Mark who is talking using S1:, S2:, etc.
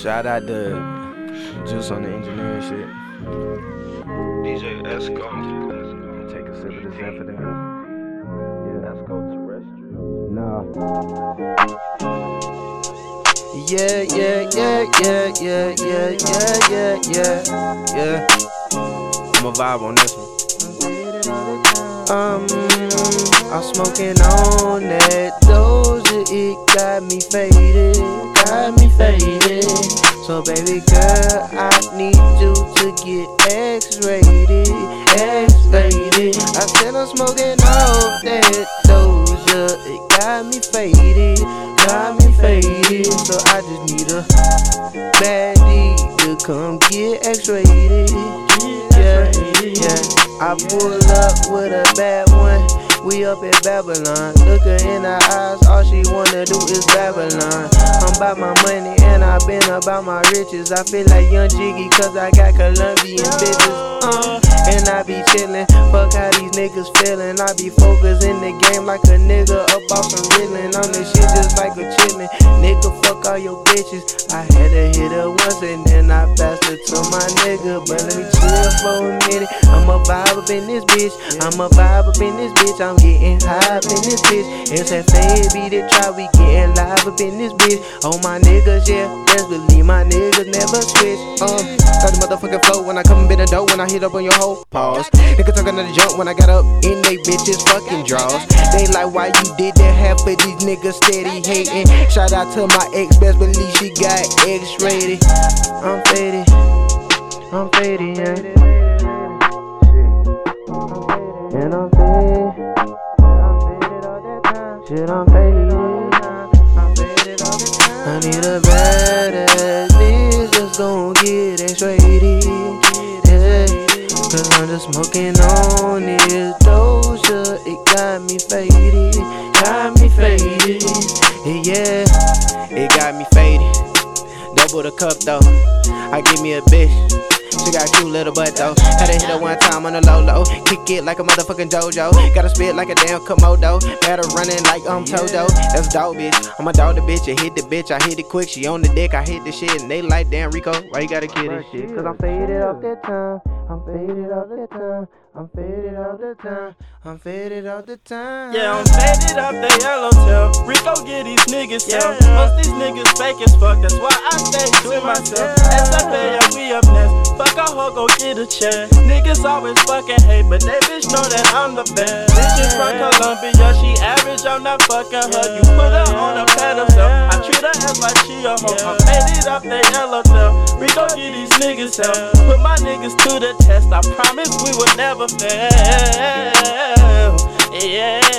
S1: Shout out to Juice on the engineering shit.
S2: DJ Esco.
S1: Take a sip of this infidel. Yeah.
S2: Esco terrestrial.
S1: Nah. Yeah, yeah, yeah, yeah, yeah, yeah, yeah, yeah, yeah, yeah. I'ma vibe on this one. Um, I'm smoking on that doja, it got me faded, got me faded. So baby girl, I need you to get X-rated, X-rated. I said I'm smoking off that doja, it got me faded, got me faded. So I just need a baddie to come get X-rated. Yeah. I pull up with a bad one. We up in Babylon. Look her in her eyes, all she wanna do is Babylon. I'm about my money and i been about my riches. I feel like Young Jiggy cause I got Colombian bitches. Uh, and I be chillin', fuck how these niggas feelin'. I be focused in the game like a nigga up off some reelin'. On this shit just like a chillin'. Nigga, fuck all your bitches. I had to hit her once and nigga. But let me chill for a minute. I'ma vibe up in this bitch. I'ma vibe up in this bitch. I'm getting high up in this bitch. It's that beat it try. We getting live up in this bitch. Oh my niggas, yeah. Best believe my niggas never switch. Um, got the motherfucking flow when I come in the door. When I hit up on your hoe. Pause. Nigga talking to the jump when I got up in they bitches fucking draws. They like why you did that. Half of these niggas steady hating. Shout out to my ex. Best believe she got X-rated. I'm faded. I'm faded, yeah. And I'm faded. Shit, I'm fade. I'm faded. I need a badass bitch that's gon' get X-rated. Yeah. Cause I'm just smoking on this doja. It got me faded. Got me faded. Yeah. It got me faded. Double the cup though. I give me a bitch. She got a cute little butt though. Had to hit her one time on the low low. Kick it like a motherfucking JoJo. Gotta spit like a damn Komodo. Better running like I'm Toto. That's dog bitch. I'm a dog the bitch. I hit the bitch. I hit it quick. She on the dick. I hit the shit. And they like, damn Rico, why you gotta kill this shit? Cause I'm faded off that time. I'm faded off that time. I'm faded off the time. I'm faded off the time.
S3: Yeah, I'm faded off the yellow tail. Rico get these niggas yeah. Most these niggas fake as fuck. That's why I stay to myself. SFA, yeah, we up next. Fuck a hoe, go get a check. Niggas always fucking hate, but they bitch know that I'm the best. Bitch is from Colombia, she average, I'm not fucking her. You put her on a pedestal. I treat her as like she a hoe. I'm faded off the yellow tail. Rico get these niggas help. Put my niggas to the test. I promise we will never fail. Yeah.